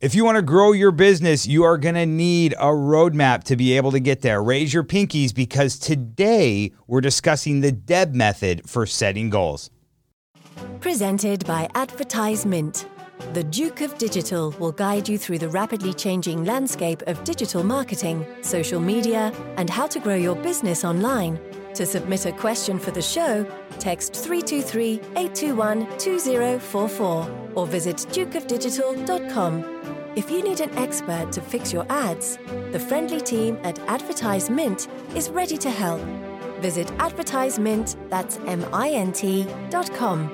If you want to grow your business, you are going to need a roadmap to be able to get there. Raise your pinkies because today we're discussing the DEB method for setting goals. Presented by AdvertiseMint. The Duke of Digital will guide you through the rapidly changing landscape of digital marketing, social media, and how to grow your business online. To submit a question for the show, text 323 821 2044 or visit dukeofdigital.com. If you need an expert to fix your ads, the friendly team at AdvertiseMint is ready to help. Visit advertisemint, that's M-I-N-T, dot com,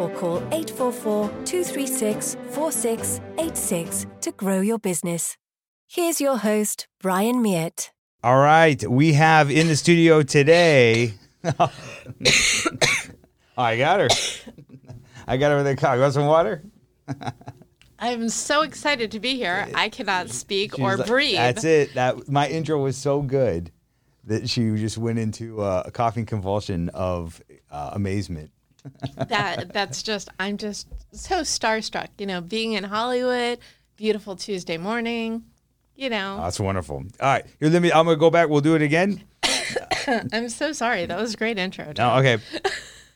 or call 844-236-4686 to grow your business. Here's your host, Brian Meert. All right, we have in the studio today. oh, I got her. I got her with a cock. Want some water? I'm so excited to be here. I cannot speak or like- breathe. That's it. That my intro was so good that she just went into uh, a coughing convulsion of uh, amazement. That that's just I'm just so starstruck. You know, being in Hollywood, beautiful Tuesday morning. You know, That's wonderful. All right, here. Let me. I'm gonna go back. We'll do it again. I'm so sorry. That was a great intro. No, okay.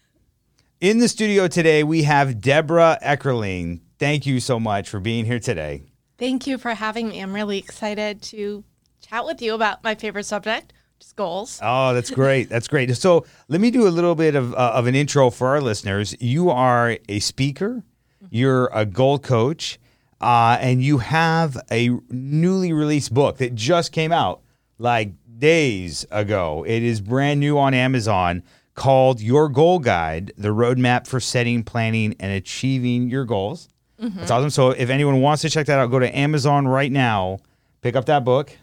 In the studio today, we have Deborah Eckerling. Thank you so much for being here today. Thank you for having me. I'm really excited to chat with you about my favorite subject, which is goals. Oh, that's great. That's great. So let me do a little bit of, uh, of an intro for our listeners. You are a speaker, you're a goal coach, uh, and you have a newly released book that just came out like days ago. It is brand new on Amazon called Your Goal Guide The Roadmap for Setting, Planning, and Achieving Your Goals. That's awesome. So if anyone wants to check that out, go to Amazon right now, pick up that book.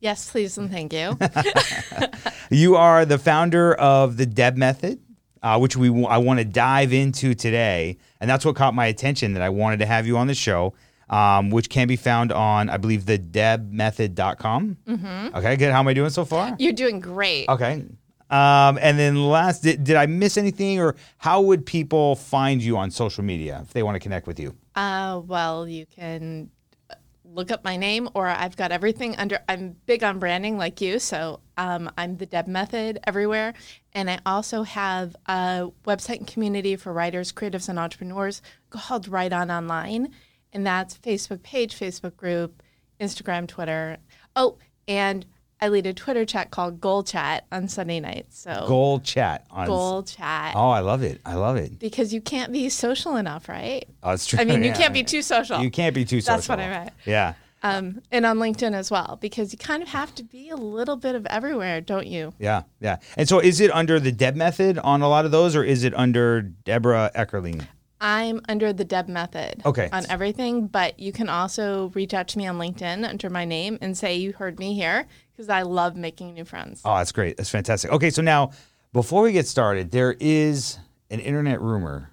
Yes, please and thank you. You are the founder of the Deb Method, uh, which we I want to dive into today, and that's what caught my attention that I wanted to have you on the show, um, which can be found on I believe the debmethod.com. Mm-hmm. Okay, good. How am I doing so far? You're doing great. Okay. Um, and then last, did, did I miss anything, or how would people find you on social media if they want to connect with you? Uh, well, you can uh, look up my name, or I've got everything under. I'm big on branding, like you, so um, I'm the Deb Method everywhere, and I also have a website and community for writers, creatives, and entrepreneurs called Write On Online, and that's Facebook page, Facebook group, Instagram, Twitter. Oh, and I lead a Twitter chat called Goal Chat on Sunday nights. So Goal Chat on. Goal Chat. Oh, I love it. I love it. Because you can't be social enough, right? Oh, it's true. I mean, you can't be too social. You can't be too social. That's what I meant. Yeah. um, and on LinkedIn as well, because you kind of have to be a little bit of everywhere, don't you? Yeah, yeah. And so is it under the Deb method on a lot of those, or is it under Deborah Eckerling? I'm under the Deb method Okay. on everything, but you can also reach out to me on LinkedIn under my name and say you heard me here because I love making new friends. Oh, that's great. That's fantastic. Okay, so now before we get started, there is an internet rumor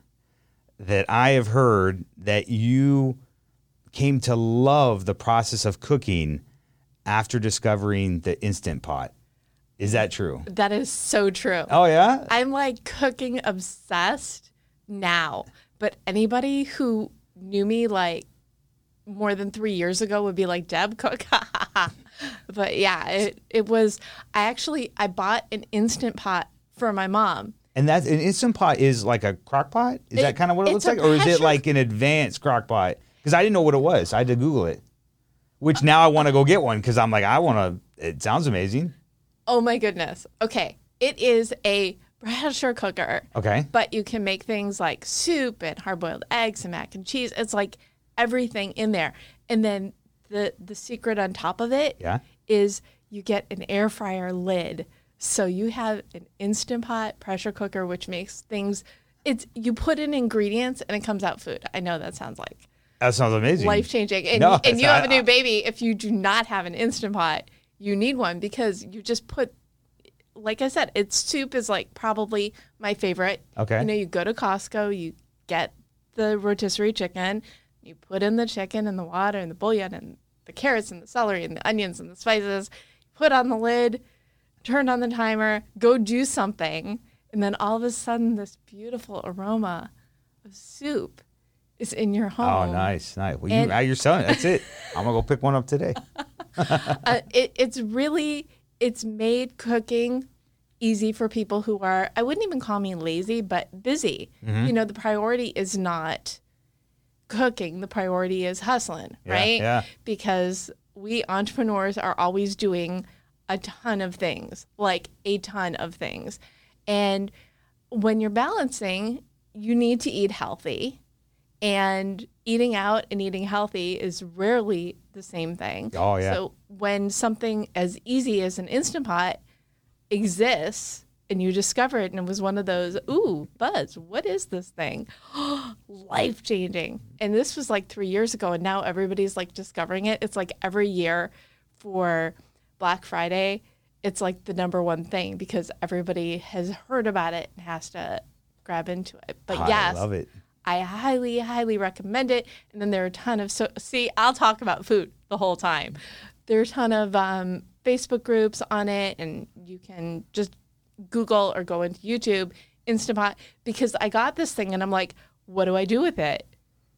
that I have heard that you came to love the process of cooking after discovering the instant pot. Is that true? That is so true. Oh yeah. I'm like cooking obsessed now, but anybody who knew me like more than three years ago would be like Deb cook. but yeah, it it was. I actually I bought an instant pot for my mom. And that's an instant pot is like a crock pot. Is that kind of what it looks like, or is it like an advanced crock pot? Because I didn't know what it was. I had to Google it. Which now I want to go get one because I'm like I want to. It sounds amazing. Oh my goodness. Okay, it is a pressure cooker. Okay. But you can make things like soup and hard boiled eggs and mac and cheese. It's like everything in there. And then the the secret on top of it is Yeah. you get an air fryer lid. So you have an instant pot pressure cooker which makes things it's you put in ingredients and it comes out food. I know that sounds like That sounds amazing. life changing. And, No, and you it's- have a new baby. If you do not have an instant pot, you need one because you just put, like I said, it's soup is like probably my favorite. Okay. You know, you go to Costco, you get the rotisserie chicken, you put in the chicken and the water and the bouillon and the carrots and the celery and the onions and the spices, put on the lid, turn on the timer, go do something. And then all of a sudden, this beautiful aroma of soup is in your home. Oh, nice, nice. Well, you, And- you're selling it. That's it. I'm gonna go pick one up today. uh, it, it's really it's made cooking easy for people who are i wouldn't even call me lazy but busy Mm-hmm. you know the priority is not cooking the priority is hustling Yeah, right yeah. because we entrepreneurs are always doing a ton of things like a ton of things and when you're balancing you need to eat healthy and eating out and eating healthy is rarely the same thing. Oh, yeah. So when something as easy as an instant pot exists and you discover it and it was one of those, ooh, Buzz, what is this thing? Life changing. And this was like three years ago and now everybody's like discovering it. It's like every year for Black Friday, it's like the number one thing because everybody has heard about it and has to grab into it. But yes, I yes, love it. I highly, highly recommend it. And then there are a ton of so see, I'll talk about food the whole time. There are a ton of um, Facebook groups on it, and you can just Google or go into YouTube Instapot because I got this thing and I'm like, what do I do with it?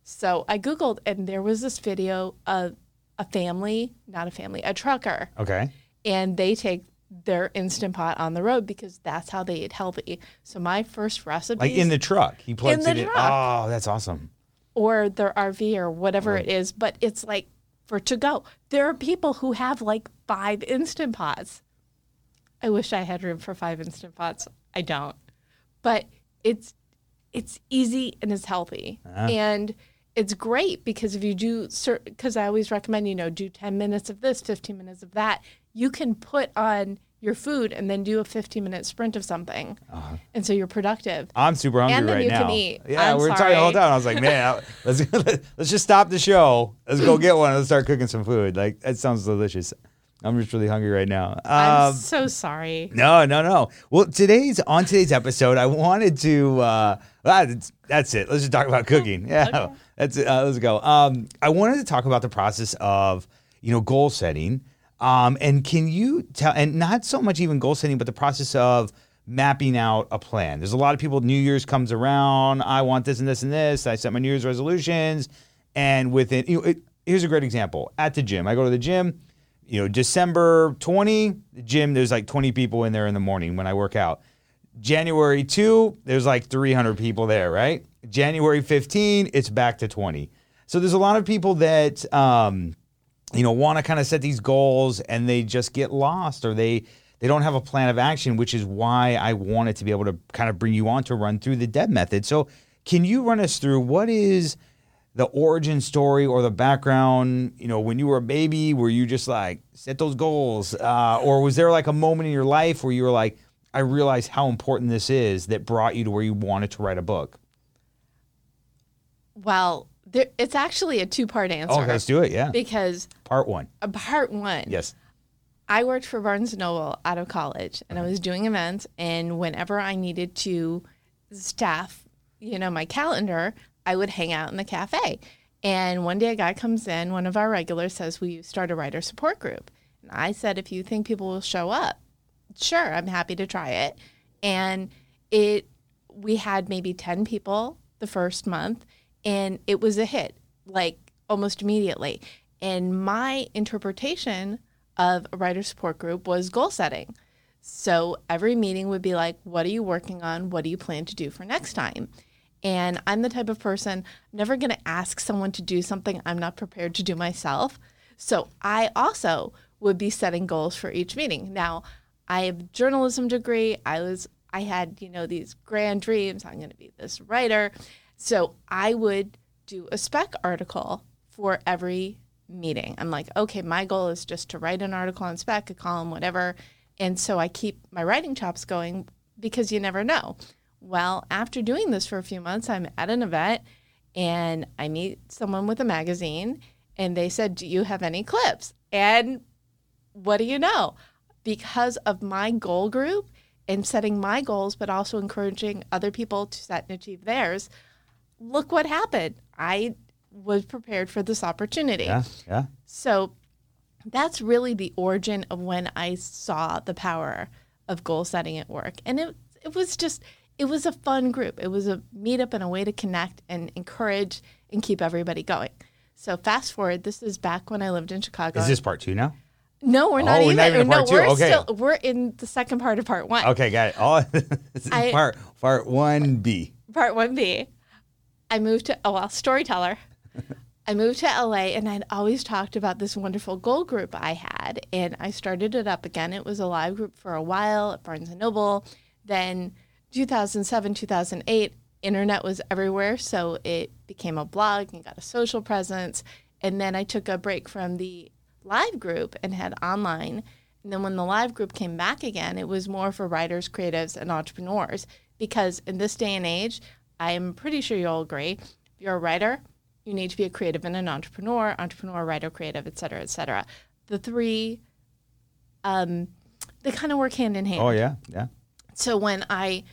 So I Googled, and there was this video of a family, not a family, a trucker, Okay. and they take their instant pot on the road because that's how they eat healthy. So my first recipe Like in the truck, he plugs the it in. Oh, that's awesome. or their RV or whatever it is, but it's like for to go. There are people who have like five instant pots. I wish I had room for five instant pots. I don't. But it's it's easy and it's healthy. Uh-huh. And it's great because if you do because I always recommend, you know, do 10 minutes of this, 15 minutes of that, you can put on your food and then do a 15 minute sprint of something. Uh-huh. And so you're productive. I'm super hungry And then right you now. can eat. Yeah, I'm we we're talking the whole time. I was like, man, let's let's just stop the show. Let's go get one. Let's start cooking some food. Like that sounds delicious. I'm just really hungry right now. I'm Um, so sorry. no, no, no. Well, today's on today's episode, I wanted to. Uh, ah, that's, that's it. Let's just talk about cooking. Yeah, that's it. Uh, let's go. Um, I wanted to talk about the process of you know goal setting. Um, and can you tell? And not so much even goal setting, but the process of mapping out a plan. There's a lot of people. New Year's comes around. I want this and this and this. I set my New Year's resolutions, and within you know, it, here's a great example. At the gym, I go to the gym you know, December 20, the gym, there's like 20 people in there in the morning when I work out. January 2, there's like 300 people there, right? January 15, it's back to 20. So there's a lot of people that, um, you know, want to kind of set these goals and they just get lost or they, they don't have a plan of action, which is why I wanted to be able to kind of bring you on to run through the DEB method. So can you run us through what is the origin story or the background you know when you were a baby were you just like set those goals uh, or was there like a moment in your life where you were like i realized how important this is that brought you to where you wanted to write a book Well, there, it's actually a two part answer. oh let's do it yeah. Because part one. Uh, part one, yes. I worked for Barnes Noble out of college, and I was doing events. And whenever I needed to staff, you know, my calendar, I would hang out in the cafe. And one day, a guy comes in, one of our regulars says, "Will you start a writer support group?" And I said, "If you think people will show up, sure, I'm happy to try it." And it, we had maybe ten people the first month, and it was a hit, like almost immediately. And my interpretation of a writer support group was goal setting. So every meeting would be like, what are you working on? What do you plan to do for next time? And I'm the type of person, never going to ask someone to do something I'm not prepared to do myself. So I also would be setting goals for each meeting. Now, I have a journalism degree. I was I had, you know, these grand dreams. I'm going to be this writer. So I would do a spec article for every meeting. I'm like, okay, my goal is just to write an article on spec, a column, whatever. And so I keep my writing chops going because you never know. Well, after doing this for a few months, I'm at an event and I meet someone with a magazine and they said, Do you have any clips? And what do you know? Because of my goal group and setting my goals, but also encouraging other people to set and achieve theirs, look what happened. I was prepared for this opportunity. yeah yeah So that's really the origin of when I saw the power of goal setting at work. And it it was just it was a fun group. It was a meetup and a way to connect and encourage and keep everybody going. So fast forward, this is back when I lived in Chicago. Is this part two now? no, we're not Oh, we're even. not even in no, two? we're Okay. still we're in the second part of part one. Okay, got it. Oh, is I- part part one B. Part one B. I moved to oh well, storyteller. I moved to LA and I'd always talked about this wonderful goal group I had. And I started it up again. It was a live group for a while at Barnes and Noble. Then 2007, 2008, internet was everywhere. So it became a blog and got a social presence. And then I took a break from the live group and had online. And then when the live group came back again, it was more for writers, creatives, and entrepreneurs. Because in this day and age, I am pretty sure you'll agree, if you're a writer, you need to be a creative and an entrepreneur, entrepreneur, writer, creative, et cetera, et cetera. The three, um, they kind of work hand in hand Oh yeah, yeah. so when I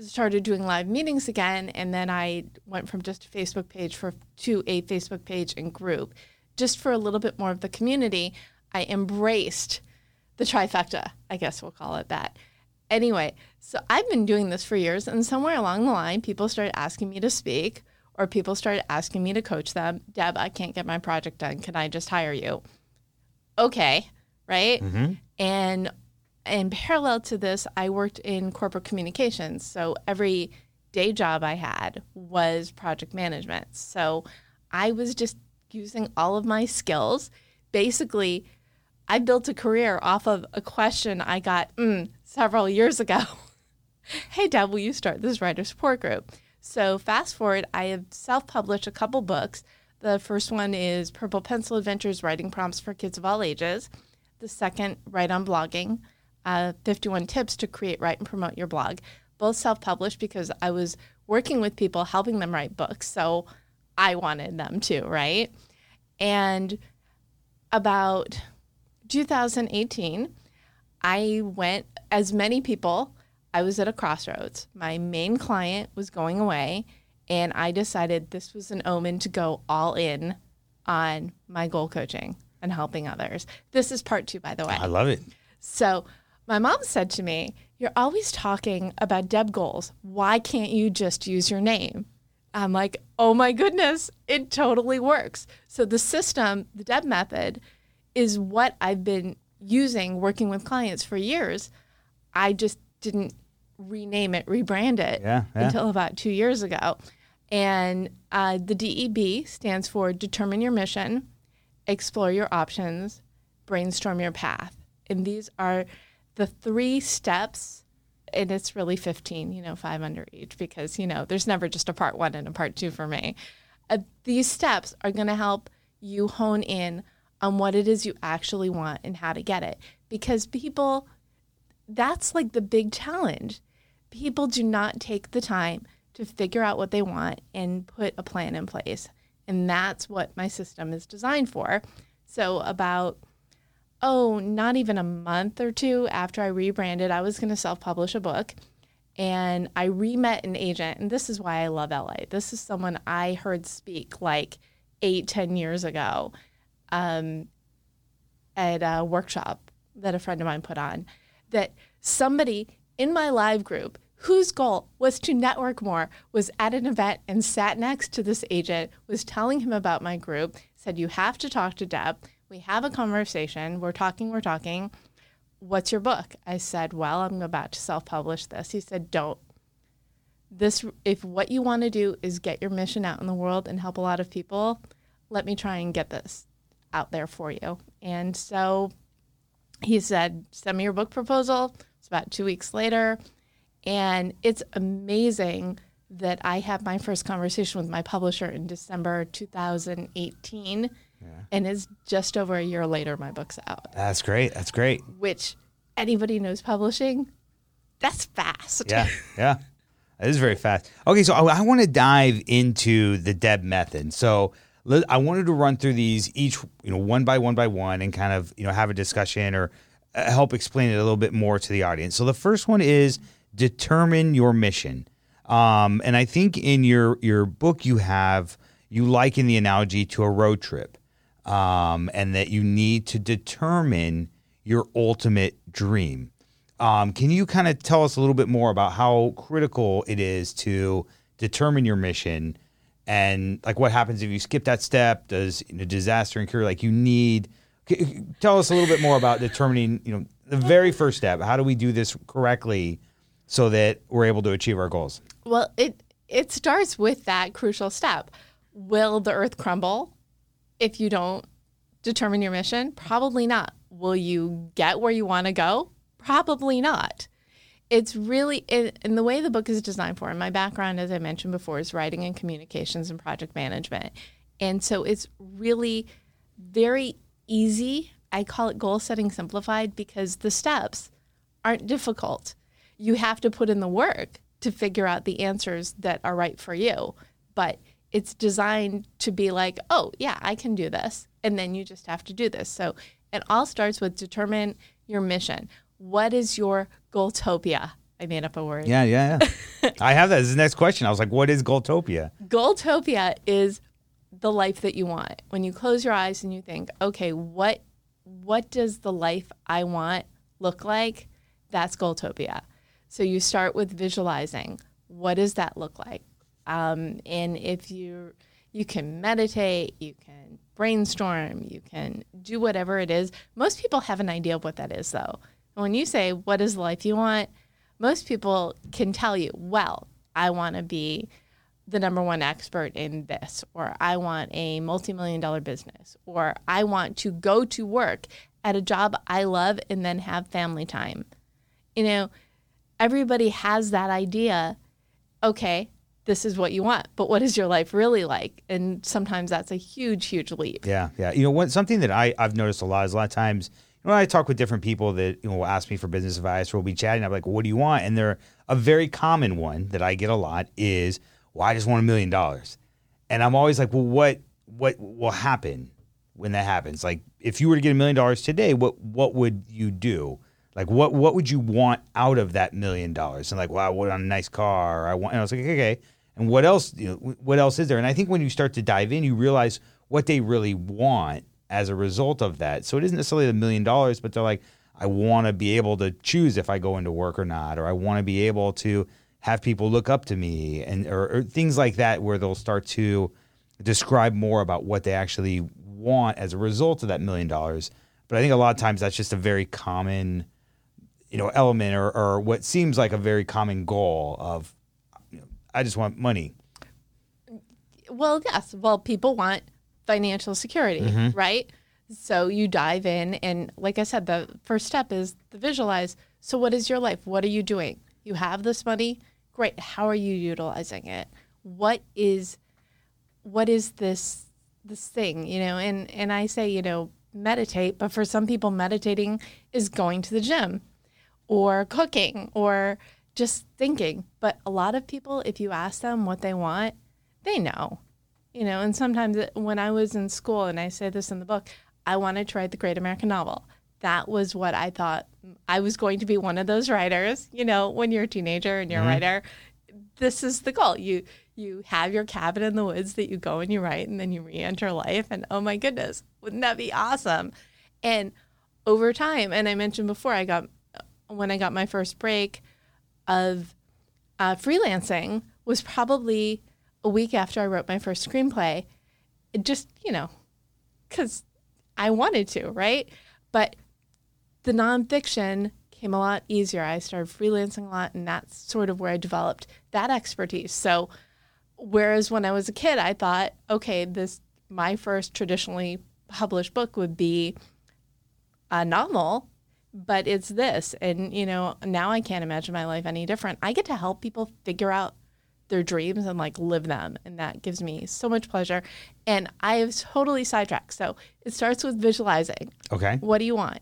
started doing live meetings again, and then I went from just a Facebook page for to a Facebook page and group, just for a little bit more of the community, I embraced the trifecta. I guess we'll call it that. Anyway, so I've been doing this for years, and somewhere along the line, people started asking me to speak, or people started asking me to coach them. Deb, I can't get my project done. Can I just hire you? Okay, right? Mm-hmm. And in parallel to this, I worked in corporate communications. So every day job I had was project management. So I was just using all of my skills. Basically, I built a career off of a question I got mm, several years ago. hey, Deb, will you start this writer support group? So fast forward, I have self-published a couple books. The first one is Purple Pencil Adventures: Writing Prompts for Kids of All Ages. The second, Write on Blogging, uh, 51 Tips to Create, Write, and Promote Your Blog. Both self-published because I was working with people, helping them write books. So I wanted them to, right? And about 2018, I went, as many people, I was at a crossroads. My main client was going away, and I decided this was an omen to go all in on my goal coaching and helping others. This is part two, by the way. I love it. So my mom said to me, You're always talking about Deb goals. Why can't you just use your name? I'm like, Oh my goodness, it totally works. So the system, the Deb method, is what I've been using working with clients for years. I just didn't rename it, rebrand it Yeah, yeah. until about two years ago. And uh, the DEB stands for Determine Your Mission, Explore Your Options, Brainstorm Your Path. And these are the three steps. And it's really 15, you know, five under each, because, you know, there's never just a part one and a part two for me. Uh, these steps are going to help you hone in on what it is you actually want and how to get it. Because people, that's like the big challenge. People do not take the time to figure out what they want and put a plan in place. And that's what my system is designed for. So, about, oh, not even a month or two after I rebranded, I was going to self publish a book. And I re met an agent. And this is why I love LA. This is someone I heard speak like eight, ten years ago um, at a workshop that a friend of mine put on. That somebody in my live group whose goal was to network more was at an event and sat next to this agent was telling him about my group said you have to talk to deb we have a conversation. We're talking we're talking. What's your book? I said well i'm about to self-publish this. He said don't. This if what you want to do is get your mission out in the world and help a lot of people let me try and get this out there for you. And so he said send me your book proposal. It's about two weeks later. And it's amazing that I had my first conversation with my publisher in December 2018. And it's just over a year later, my book's out, That's great. That's great. which anybody knows publishing, that's fast. Yeah, yeah. It is very fast. Okay, so I, I want to dive into the Deb method. So I wanted to run through these each, you know, one by one by one, and kind of, you know, have a discussion or uh, help explain it a little bit more to the audience. So the first one is determine your mission. Um, and I think in your your book you have you liken the analogy to a road trip, um, and that you need to determine your ultimate dream. Um, can you kind of tell us a little bit more about how critical it is to determine your mission and like what happens if you skip that step? Does you know, disaster incur? Like you need. Tell us a little bit more about determining, you know, the very first step. How do we do this correctly so that we're able to achieve our goals? Well, it it starts with that crucial step. Will the earth crumble if you don't determine your mission? Probably not. Will you get where you want to go? Probably not. It's really in, the way the book is designed for. And my background, as I mentioned before, is writing and communications and project management. And so it's really very easy. I call it goal setting simplified because the steps aren't difficult. You have to put in the work to figure out the answers that are right for you. But it's designed to be like, oh, yeah, I can do this. And then you just have to do this. So it all starts with determine your mission. What is your goaltopia? I made up a word. Yeah, yeah, yeah. I have that as the next question. I was like, what is Goaltopia? Goaltopia is the life that you want. When you close your eyes and you think, okay, what what does the life I want look like? That's Goaltopia. So you start with visualizing. What does that look like? Um, and if you you can meditate, you can brainstorm, you can do whatever it is. Most people have an idea of what that is, though. When you say, "What is the life you want?" most people can tell you, "Well, I want to be." the number one expert in this, or I want a multi million dollar business, or I want to go to work at a job I love and then have family time. You know, everybody has that idea. Okay, this is what you want, but what is your life really like? And sometimes that's a huge, huge leap. Yeah, yeah. You know, what something that I I've noticed a lot is a lot of times when I talk with different people that you know will ask me for business advice or we'll be chatting. I'm like, "What do you want?" And they're a very common one that I get a lot is, "Well, I just want a million dollars," and I'm always like, "Well, what what will happen when that happens? Like, if you were to get a million dollars today, what what would you do?" Like what what would you want out of that million dollars? And like, wow, I want a nice car. I want. And I was like, okay, and what else? You know, what else is there? And I think when you start to dive in, you realize what they really want as a result of that. So it isn't necessarily the million dollars, but they're like, I want to be able to choose if I go into work or not, or I want to be able to have people look up to me, and or, or things like that, where they'll start to describe more about what they actually want as a result of that million dollars. But I think a lot of times that's just a very common, you know, element or, or what seems like a very common goal of, I just want money. Well, yes. Well, people want financial security, mm-hmm. right? So you dive in, and like I said, the first step is the visualize. So, what is your life? What are you doing? You have this money. Great. How are you utilizing it? What is what is this this thing you know and and i say you know meditate but for some people meditating is going to the gym or cooking or just thinking but a lot of people if you ask them what they want they know you know and sometimes when i was in school and i say this in the book i wanted to write the great american novel that was what i thought i was going to be one of those writers you know when you're a teenager and you're a mm-hmm. writer this is the goal. You you have your cabin in the woods that you go and you write and then you re-enter life and oh my goodness, wouldn't that be awesome? And over time, and I mentioned before, I got when I got my first break of uh, freelancing was probably a week after I wrote my first screenplay. It just you know, because I wanted to, right? But the nonfiction came a lot easier. I started freelancing a lot, and that's sort of where I developed that expertise. So, whereas when I was a kid, I thought, okay, this my first traditionally published book would be a novel, but it's this, and you know, now I can't imagine my life any different. I get to help people figure out their dreams and like live them, and that gives me so much pleasure. And I have totally sidetracked. So it starts with visualizing. Okay. What do you want?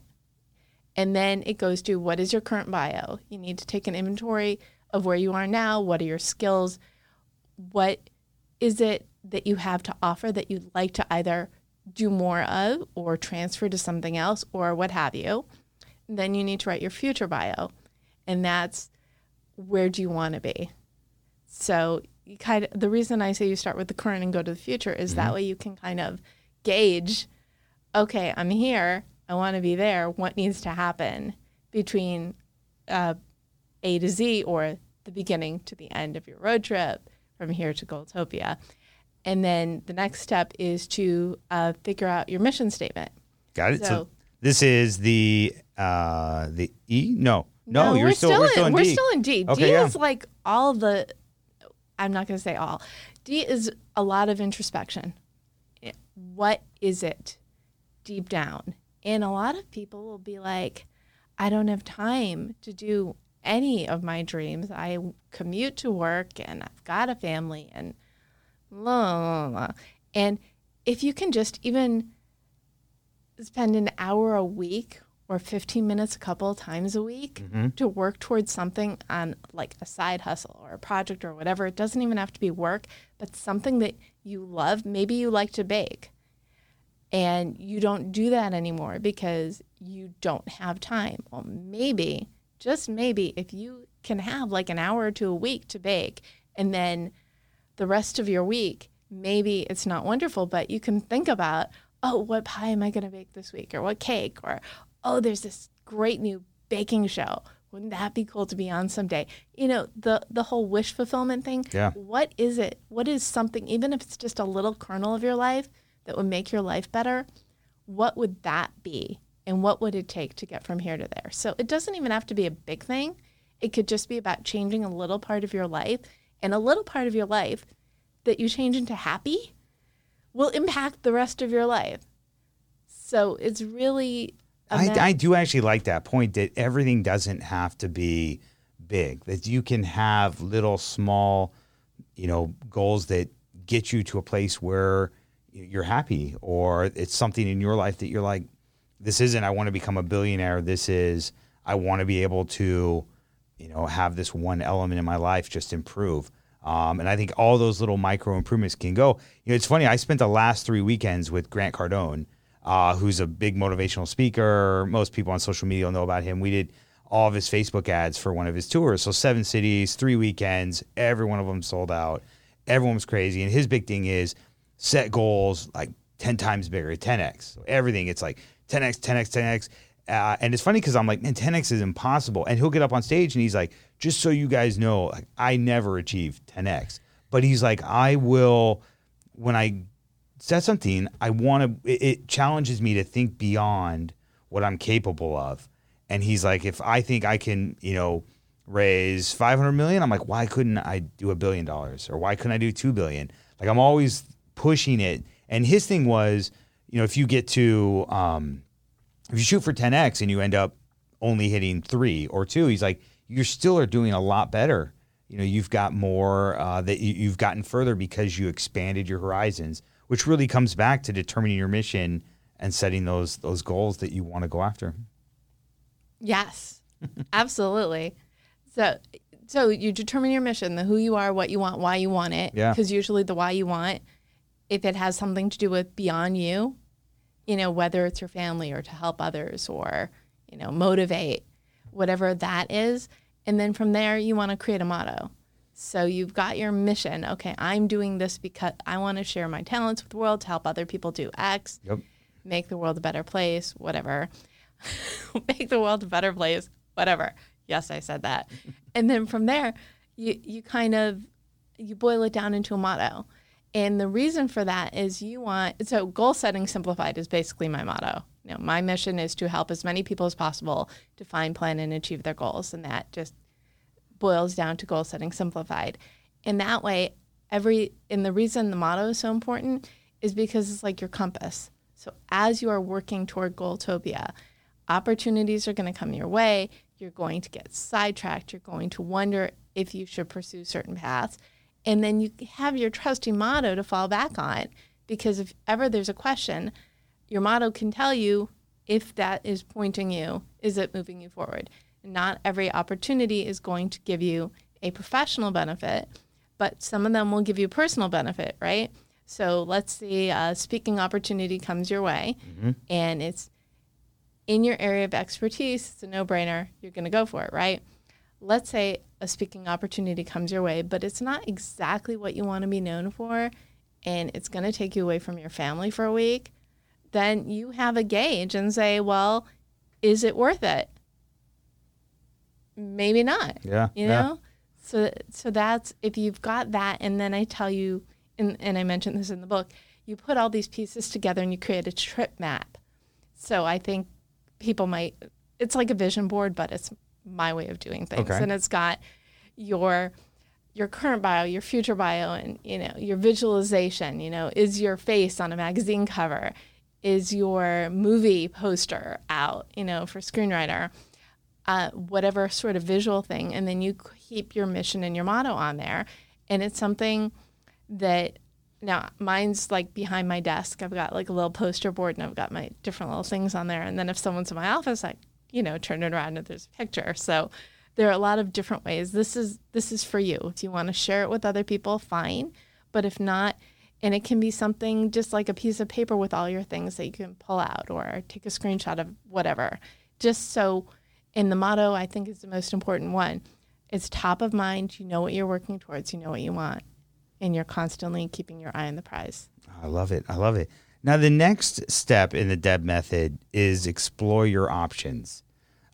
And then it goes to what is your current bio? You need to take an inventory of where you are now. What are your skills? What is it that you have to offer that you'd like to either do more of or transfer to something else or what have you? Then you need to write your future bio. And that's where do you want to be? So you kind of the reason I say you start with the current and go to the future is that way you can kind of gauge okay, I'm here. I want to be there. What needs to happen between uh, A to Z or the beginning to the end of your road trip from here to Goaltopia? And then the next step is to uh, figure out your mission statement. Got it. So, So- this is the uh the E? No. No, you're we're still, we're still in we're D. still in D. Okay, D yeah. is like all the. I'm not going to say all. D is a lot of introspection. What is it deep down? And a lot of people will be like, I don't have time to do any of my dreams. I commute to work and I've got a family and blah, blah, blah. And if you can just even spend an hour a week or 15 minutes a couple of times a week mm-hmm. to work towards something on like a side hustle or a project or whatever. It doesn't even have to be work, but something that you love. Maybe you like to bake and you don't do that anymore because you don't have time. Well, maybe, just maybe, if you can have like an hour or two a week to bake and then the rest of your week, maybe it's not wonderful, but you can think about, oh, what pie am I going to bake this week? Or what cake? Or, oh, there's this great new baking show. Wouldn't that be cool to be on someday? You know, the, the whole wish fulfillment thing. Yeah. What is it? What is something, even if it's just a little kernel of your life that would make your life better? What would that be? And what would it take to get from here to there? So it doesn't even have to be a big thing. It could just be about changing a little part of your life and a little part of your life that you change into happy will impact the rest of your life. So it's really I, I do actually like that point that everything doesn't have to be big. That you can have little, small, you know, goals that get you to a place where you're happy, or it's something in your life that you're like, this isn't. I want to become a billionaire. This is. I want to be able to, you know, have this one element in my life just improve. Um, and I think all those little micro improvements can go. You know, it's funny. I spent the last three weekends with Grant Cardone, uh, who's a big motivational speaker. Most people on social media will know about him. We did all of his Facebook ads for one of his tours. So seven cities, three weekends, every one of them sold out. Everyone was crazy. And his big thing is set goals like 10 times bigger, 10x. So everything, it's like 10x, 10x, 10x. Uh, and it's funny because I'm like, man, 10x is impossible. And he'll get up on stage and he's like, just so you guys know, like I never achieved 10x. But he's like, I will, when I set something, I want to, it, it challenges me to think beyond what I'm capable of. And he's like, if I think I can, you know, raise 500 million, I'm like, why couldn't I do a billion dollars? Or why couldn't I do 2 billion? Like, I'm always pushing it. And his thing was, you know, if you get to, um, if you shoot for 10x and you end up only hitting three or two, he's like, you still are doing a lot better. You know, you've got more uh, that you, you've gotten further because you expanded your horizons, which really comes back to determining your mission and setting those those goals that you want to go after. Yes, absolutely. So, so you determine your mission, the who you are, what you want, why you want it. Yeah. Because usually the why you want, if it has something to do with beyond you, you know, whether it's your family or to help others or, you know, motivate, whatever that is. And then from there, you want to create a motto. So you've got your mission. Okay, I'm doing this because I want to share my talents with the world to help other people do X Yep. make the world a better place, whatever. make the world a better place, whatever. Yes, I said that. and then from there, you you kind of you boil it down into a motto. And the reason for that is you want so goal setting simplified is basically my motto. You know, my mission is to help as many people as possible define, plan, and achieve their goals. And that just boils down to goal setting simplified. And that way, every and the reason the motto is so important is because it's like your compass. So as you are working toward Goaltopia, opportunities are going to come your way. You're going to get sidetracked. You're going to wonder if you should pursue certain paths. And then you have your trusty motto to fall back on because if ever there's a question, your motto can tell you if that is pointing you, is it moving you forward? Not every opportunity is going to give you a professional benefit, but some of them will give you personal benefit, right? So let's say a uh, speaking opportunity comes your way mm-hmm. and it's in your area of expertise, it's a no brainer, you're going to go for it, right? Let's say a speaking opportunity comes your way, but it's not exactly what you want to be known for and it's going to take you away from your family for a week. Then you have a gauge and say, well, is it worth it? Maybe not Yeah. you yeah. know so so that's if you've got that and then i tell you and, and I mentioned this in the book, you put all these pieces together and you create a trip map. So I think people might, it's like a vision board, but it's my way of doing things. Okay. And it's got your, your current bio, your future bio, and you know your visualization. You know, is your face on a magazine cover? Is your movie poster out? You know, for screenwriter, uh, whatever sort of visual thing, and then you keep your mission and your motto on there, and it's something that now mine's like behind my desk. I've got like a little poster board, and I've got my different little things on there. And then if someone's in my office, I you know turn it around and there's a picture. So there are a lot of different ways. This is this is for you. If you want to share it with other people, fine. But if not, and it can be something just like a piece of paper with all your things that you can pull out or take a screenshot of whatever. Just so and the motto I think is the most important one. It's top of mind, you know what you're working towards, you know what you want, and you're constantly keeping your eye on the prize. I love it. I love it. Now, the next step in the DEB method is explore your options.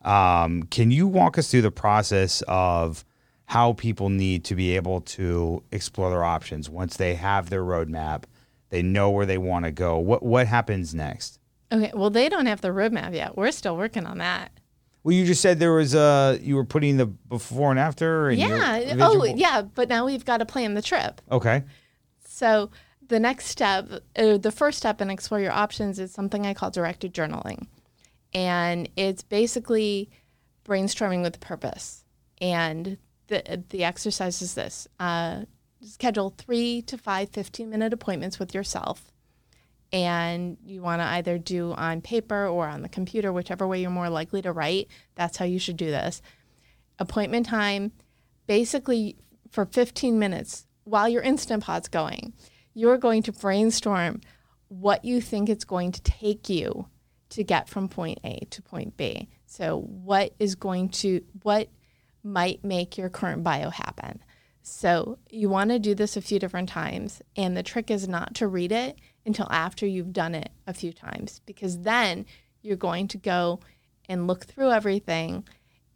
Um, can you walk us through the process of how people need to be able to explore their options once they have their roadmap, they know where they want to go? What what happens next? Okay, well they don't have the roadmap yet. We're still working on that. Well, you just said there was a you were putting the before and after. And Yeah. Oh, yeah. But now we've got to plan the trip. Okay. So the next step, uh, the first step in explore your options is something I call directed journaling, and it's basically brainstorming with purpose. And the the exercise is this: uh, schedule three to five 15 minute appointments with yourself, and you want to either do on paper or on the computer, whichever way you're more likely to write. That's how you should do this. Appointment time, basically for 15 minutes while your instant pot's going you're going to brainstorm what you think it's going to take you to get from point A to point B. So, what is going to, what might make your current bio happen? So, you want to do this a few different times. And the trick is not to read it until after you've done it a few times, because then you're going to go and look through everything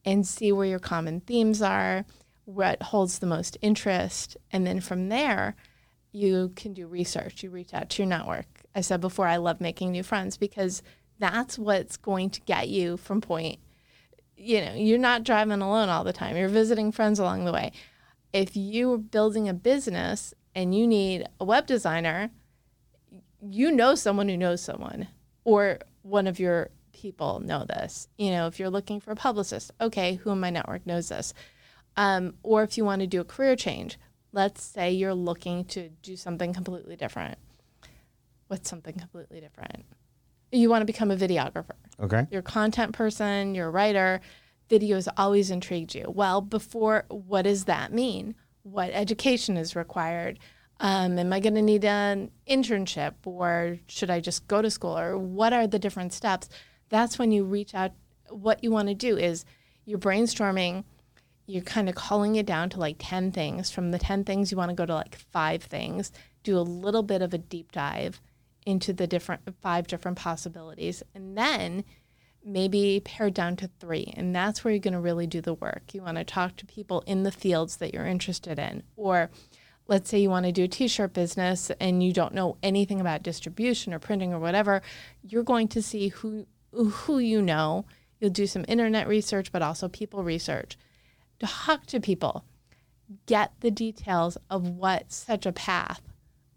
and see where your common themes are, what holds the most interest. And then from there, you can do research. You reach out to your network. I said before, I love making new friends because that's what's going to get you from point. You know, you're not driving alone all the time. You're visiting friends along the way. If you're building a business and you need a web designer, you know someone who knows someone, or one of your people know this. You know, if you're looking for a publicist, okay, who in my network knows this? Um, or if you want to do a career change, let's say you're looking to do something completely different. What's something completely different? You want to become a videographer. Okay. You're a content person, you're a writer. Videos always intrigued you. Well, before, what does that mean? What education is required? Um, am I going to need an internship or should I just go to school? Or what are the different steps? That's when you reach out. What you want to do is you're brainstorming you're kind of calling it down to like 10 things. From the 10 things, you want to go to like five things, do a little bit of a deep dive into the different five different possibilities, and then maybe pare down to three. And that's where you're going to really do the work. You want to talk to people in the fields that you're interested in. Or let's say you want to do a t shirt business and you don't know anything about distribution or printing or whatever, you're going to see who, who you know. You'll do some internet research, but also people research talk to people, get the details of what such a path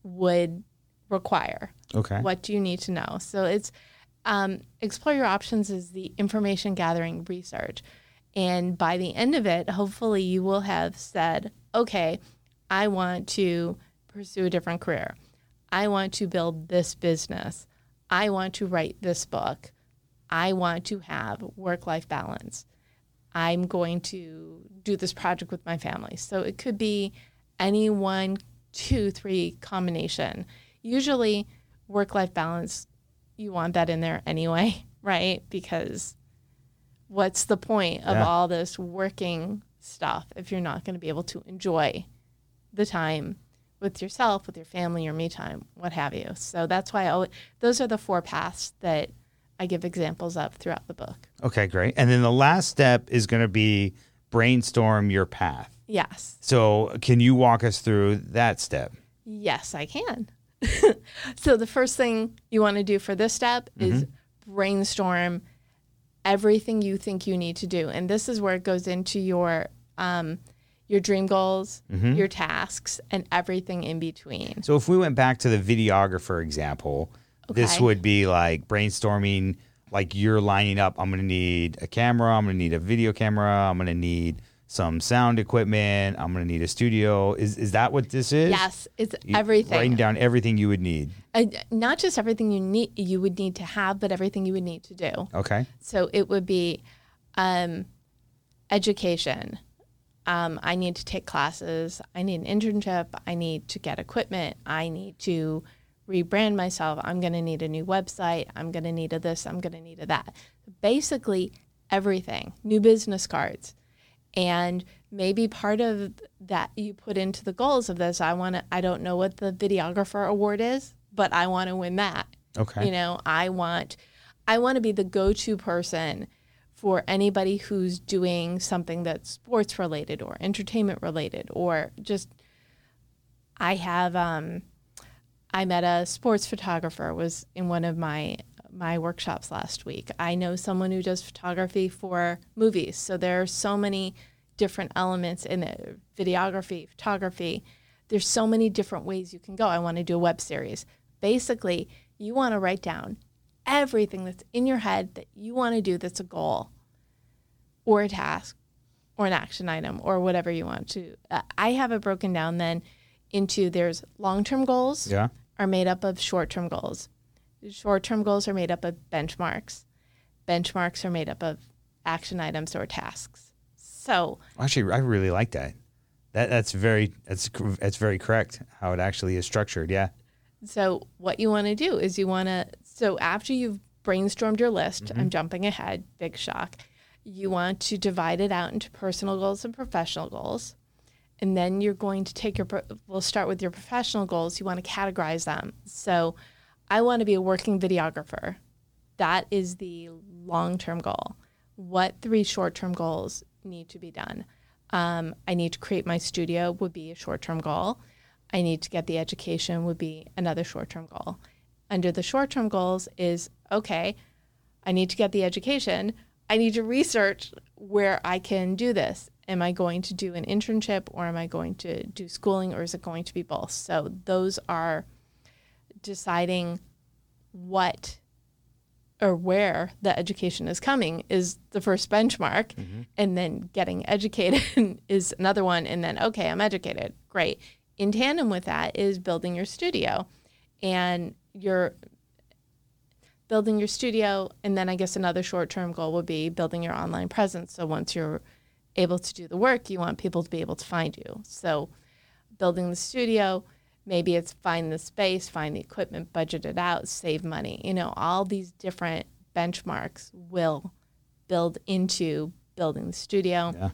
would require. Okay. What do you need to know? So it's um, explore your options is the information gathering research. And by the end of it, hopefully you will have said, okay, I want to pursue a different career. I want to build this business. I want to write this book. I want to have work life balance. I'm going to do this project with my family. So it could be any one, two, three combination. Usually, work life balance, you want that in there anyway, right? Because what's the point of Yeah. all this working stuff if you're not going to be able to enjoy the time with yourself, with your family, your me time, what have you? So that's why I always, those are the four paths that I give examples of throughout the book. Okay, great. And then the last step is going to be brainstorm your path. Yes. So, can you walk us through that step? Yes, I can. so the first thing you want to do for this step is brainstorm everything you think you need to do, and this is where it goes into your um, your dream goals, your tasks, and everything in between. So if we went back to the videographer example, this would be like brainstorming. Like you're lining up. I'm going to need a camera. I'm going to need a video camera. I'm going to need some sound equipment. I'm going to need a studio. Is is that what this is? Yes, it's You- everything. Writing down everything you would need. Uh, not just everything you need you would need to have, but everything you would need to do. Okay. So it would be um, education. Um, I need to take classes. I need an internship. I need to get equipment. I need to rebrand myself. I'm going to need a new website. I'm going to need a this. I'm going to need a that. Basically, everything. New business cards. And maybe part of that you put into the goals of this. I want to. I don't know what the videographer award is, but I want to win that. Okay. You know, I want I want to be the go-to person for anybody who's doing something that's sports related or entertainment related or just I have um I met a sports photographer was in one of my my workshops last week. I know someone who does photography for movies. So there are so many different elements in it, videography, photography. There's so many different ways you can go. I want to do a web series. Basically, you want to write down everything that's in your head that you want to do that's a goal or a task or an action item or whatever you want to. Uh, I have it broken down then into there's long-term goals Yeah. Are made up of short-term goals. Short-term goals are made up of benchmarks. Benchmarks are made up of action items or tasks. So, Actually, I really like that. That that's very that's that's very correct how it actually is structured. Yeah. So what you want to do is you want to so after you've brainstormed your list, Mm-hmm. I'm jumping ahead, big shock. You want to divide it out into personal goals and professional goals. And then you're going to take your we'll start with your professional goals. You want to categorize them. So I want to be a working videographer. That is the long-term goal. What three short-term goals need to be done? Um, I need to create my studio would be a short-term goal. I need to get the education would be another short-term goal. Under the short-term goals is okay, I need to get the education. I need to research where I can do this. Am I going to do an internship or am I going to do schooling or is it going to be both? So those are deciding what or where the education is coming is the first benchmark. Mm-hmm. And then getting educated is another one. And then okay i'm educated. Great. In tandem with that is building your studio and you're building your studio. And then i guess another short-term goal would be building your online presence. So once you're able to do the work you want people to be able to find you. So building the studio maybe it's find the space find the equipment budget it out save money. You know all these different benchmarks will build into building the studio. Yeah.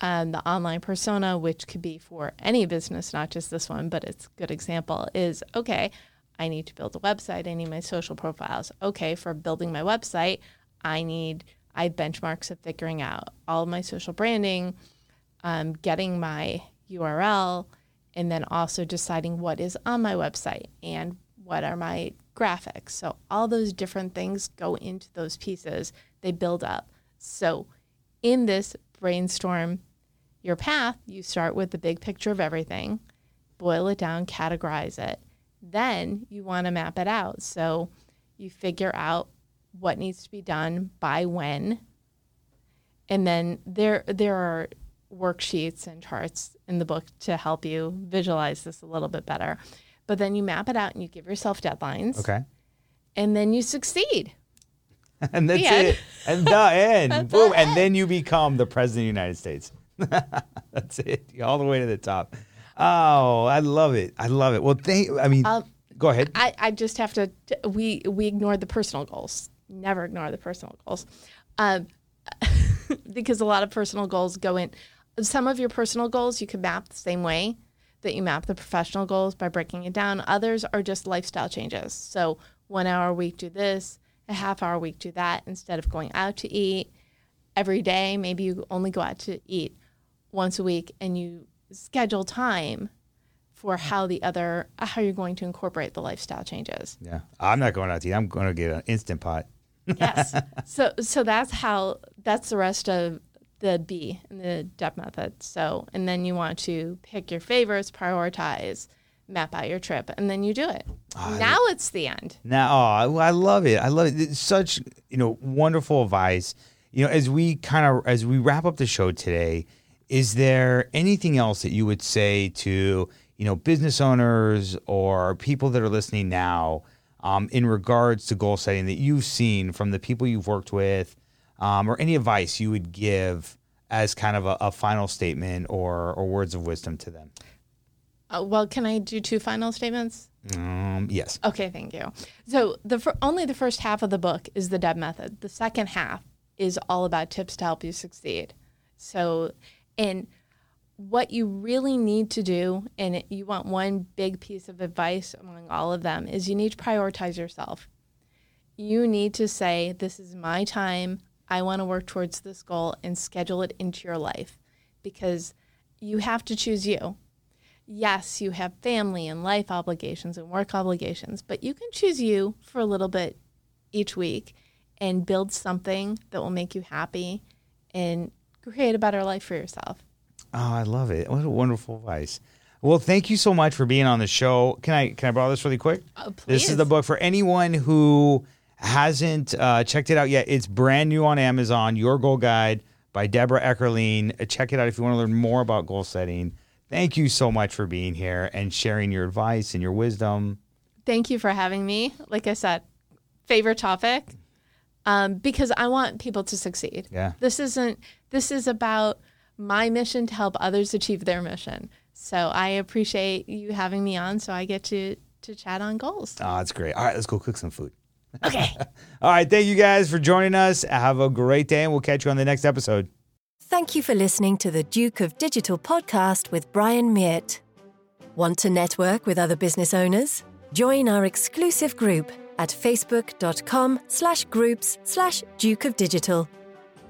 um, the online persona which could be for any business not just this one but it's a good example is okay i need to build a website i need my social profiles. Okay for building my website i need i have benchmarks of figuring out all of my social branding um, getting my url and then also deciding what is on my website and what are my graphics. So all those different things go into those pieces. They build up. So in this brainstorm your path, you start with the big picture of everything, boil it down, categorize it. Then you want to map it out. So you figure out what needs to be done by when. And then there there are worksheets and charts in the book to help you visualize this a little bit better. But then you map it out and you give yourself deadlines. Okay. And then you succeed. And that's it. And the end. Boom. the And then you become the president of the United States. that's it. All the way to the top. Oh, I love it. I love it. Well, thank. I mean, Um, go ahead. I, I just have to we we ignore the personal goals. Never ignore the personal goals. Um, because a lot of personal goals go in some of your personal goals you can map the same way that you map the professional goals by breaking it down. Others are just lifestyle changes. So one hour a week do this, a half hour a week do that instead of going out to eat every day. Maybe you only go out to eat once a week and you schedule time for how the other how you're going to incorporate the lifestyle changes. Yeah. I'm not going out to eat. I'm going to get an instant pot. Yes. So so that's how that's the rest of the B in the DEB method. So and then you want to pick your favorites, prioritize, map out your trip, and then you do it. Ah, now it's the end. Now, oh, I I love it. I love it. It's such, you know, wonderful advice. You know, as we kind of as we wrap up the show today, is there anything else that you would say to, you know, business owners or people that are listening now um, in regards to goal setting that you've seen from the people you've worked with, um, or any advice you would give as kind of a, a final statement or or words of wisdom to them? Uh, well, can I do two final statements? Um, yes. Okay, thank you. So the fir- only the first half of the book is the Deb method. The second half is all about tips to help you succeed. So, and what you really need to do, and you want one big piece of advice among all of them, is you need to prioritize yourself. You need to say, "This is my time. I want to work towards this goal," and schedule it into your life, because you have to choose you yes, you have family and life obligations and work obligations, but you can choose you for a little bit each week and build something that will make you happy and create a better life for yourself. Oh, I love it. What a wonderful advice. Well, thank you so much for being on the show. Can I can I borrow this really quick? Oh, This is the book for anyone who hasn't uh, checked it out yet. It's brand new on Amazon. Your Goal Guide by Deborah Eckerling. Uh, Check it out if you want to learn more about goal setting. Thank you so much for being here and sharing your advice and your wisdom. Thank you for having me. Like I said, favorite topic um, because I want people to succeed. Yeah. This isn't, this is about my mission to help others achieve their mission. So I appreciate you having me on so I get to, to chat on goals. Oh, that's great. All right, let's go cook some food. Okay. All right, thank you guys for joining us. Have a great day, and we'll catch you on the next episode. Thank you for listening to the Duke of Digital podcast with Brian Meert. Want to network with other business owners? Join our exclusive group at facebook.com slash groups slash Duke of Digital.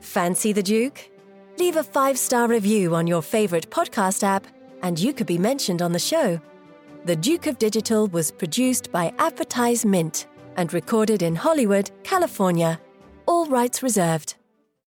Fancy the Duke? Leave a five-star review on your favorite podcast app and you could be mentioned on the show. The Duke of Digital was produced by AdvertiseMint and recorded in Hollywood, California. All rights reserved.